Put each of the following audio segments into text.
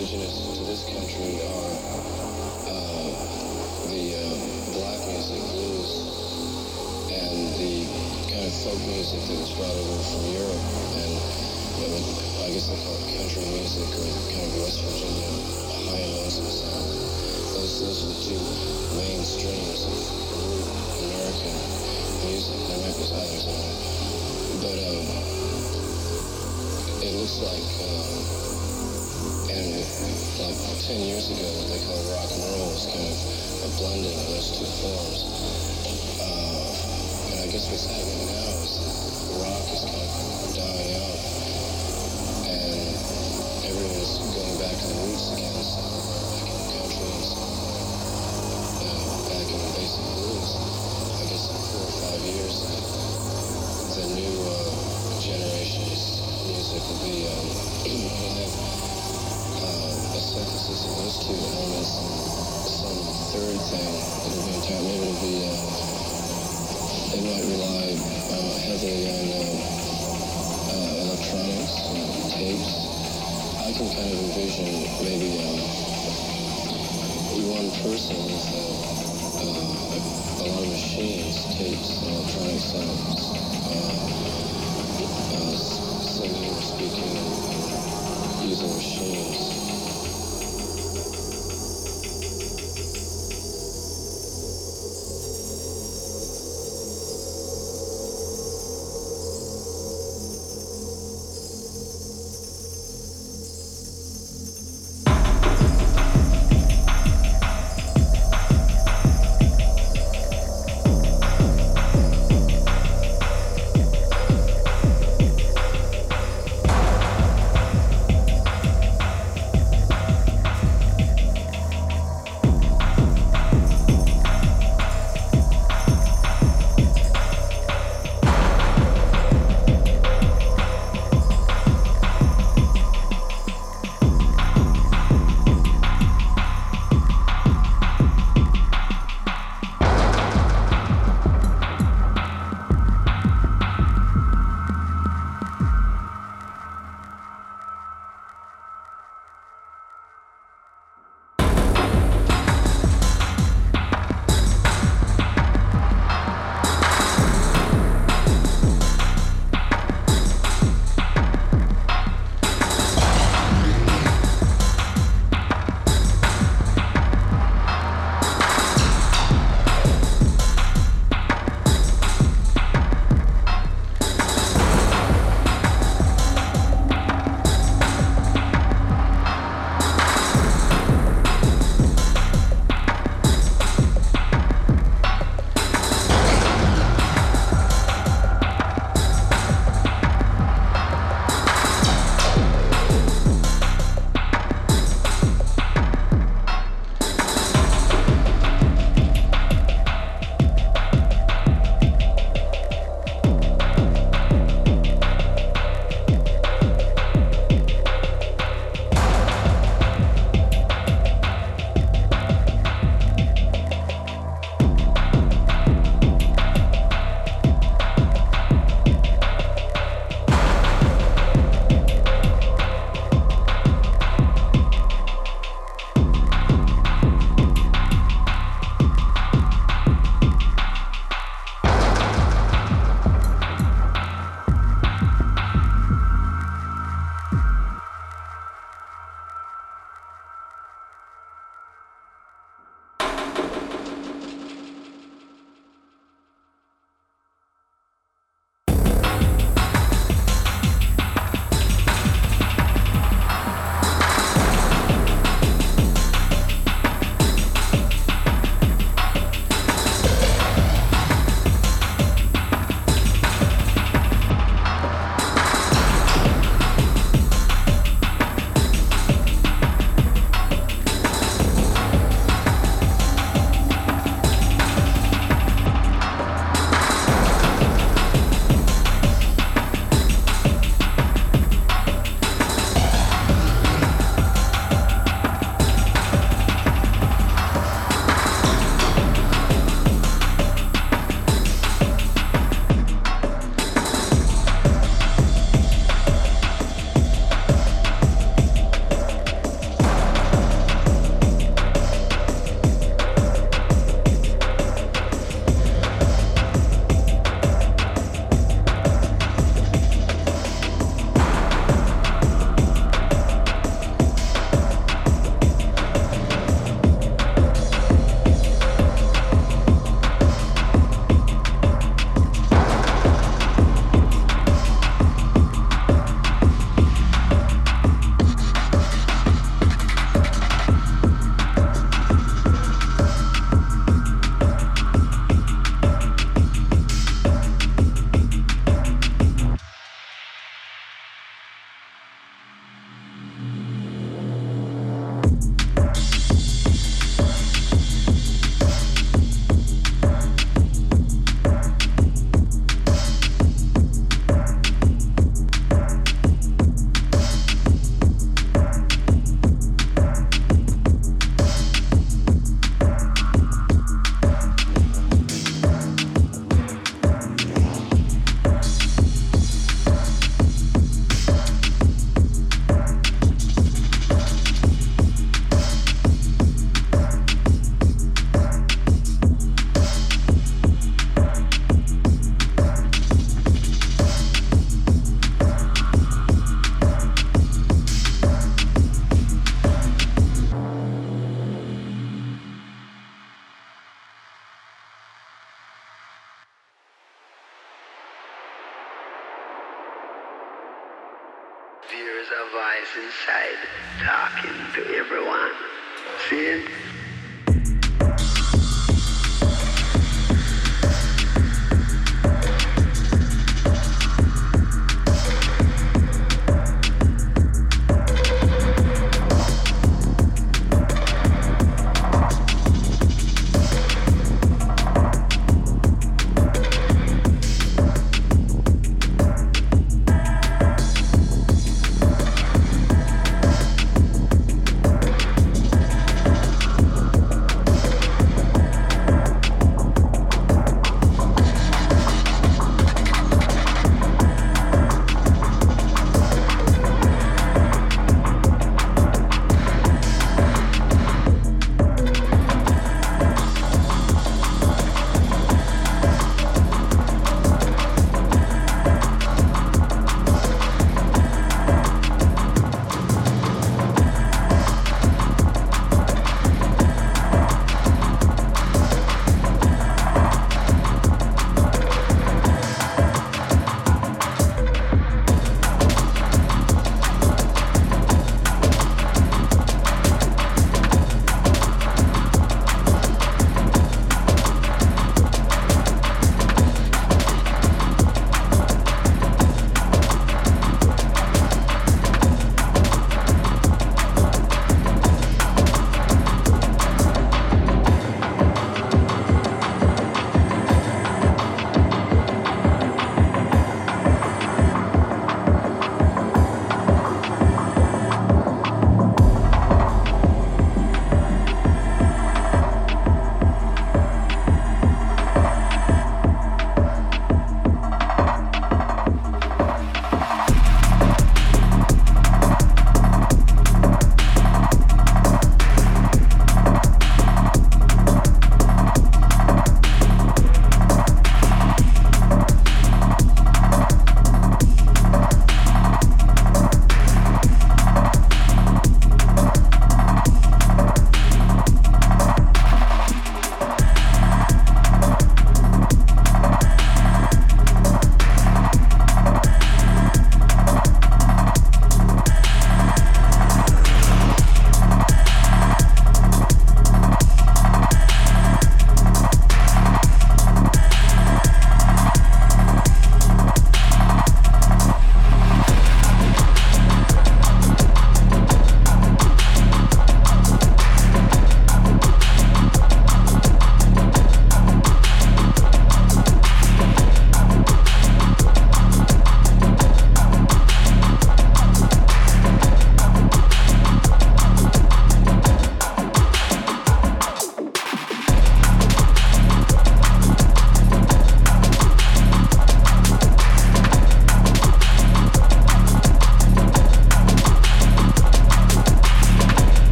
indigenous to this country are uh, the uh, black music, blues, and the kind of folk music that was brought over from Europe. And you know, I guess they call it country music or kind of West Virginia high and sound. Those, those are the two main streams of American music. There might be others it. But um, it looks like, uh, and like 10 years ago, what they call rock and roll was kind of a blending of those two forms. Uh, and I guess what's happening maybe it'll be uh, they might rely heavily on uh, electronics, uh, tapes. I can kind of envision maybe one person with uh, a, a lot of machines, tapes, electronic sounds,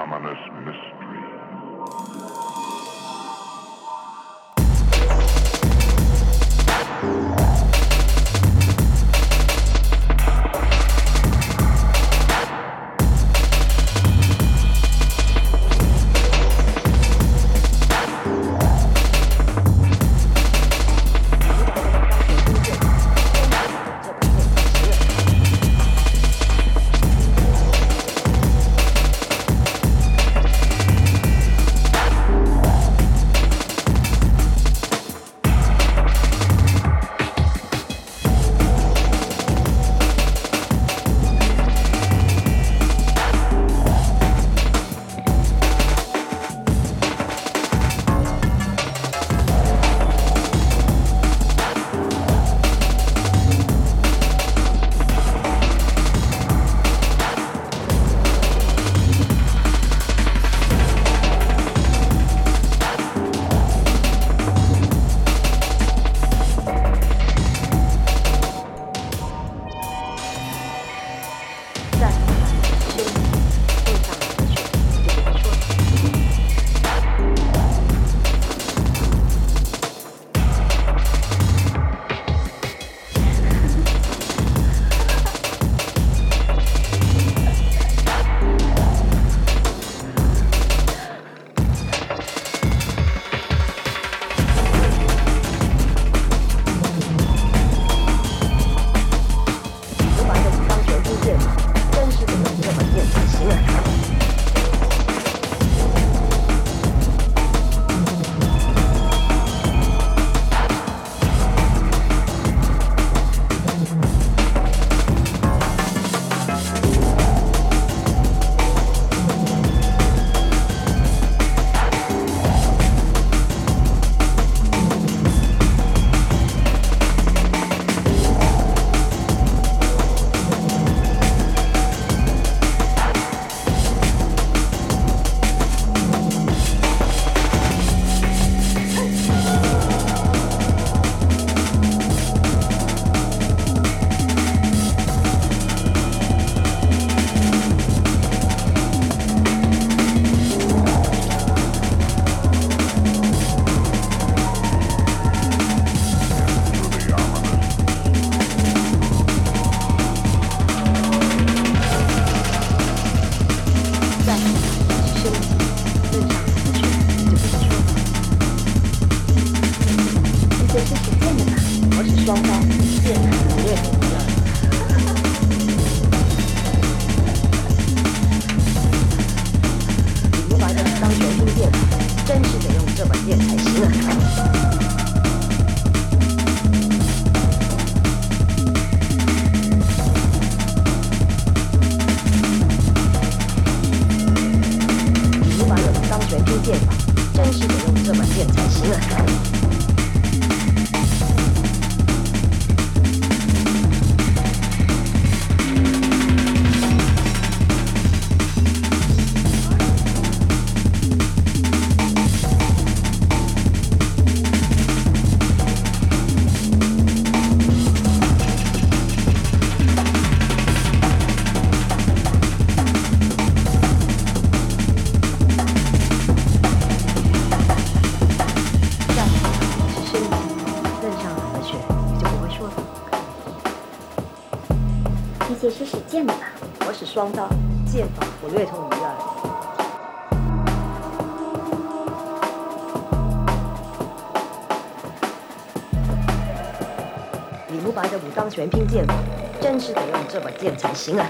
Amanız mısınız? 些是使剑的吧？我使双刀，剑法我略通一二。李慕白的武当玄拼剑法，真是得用这把剑才行啊！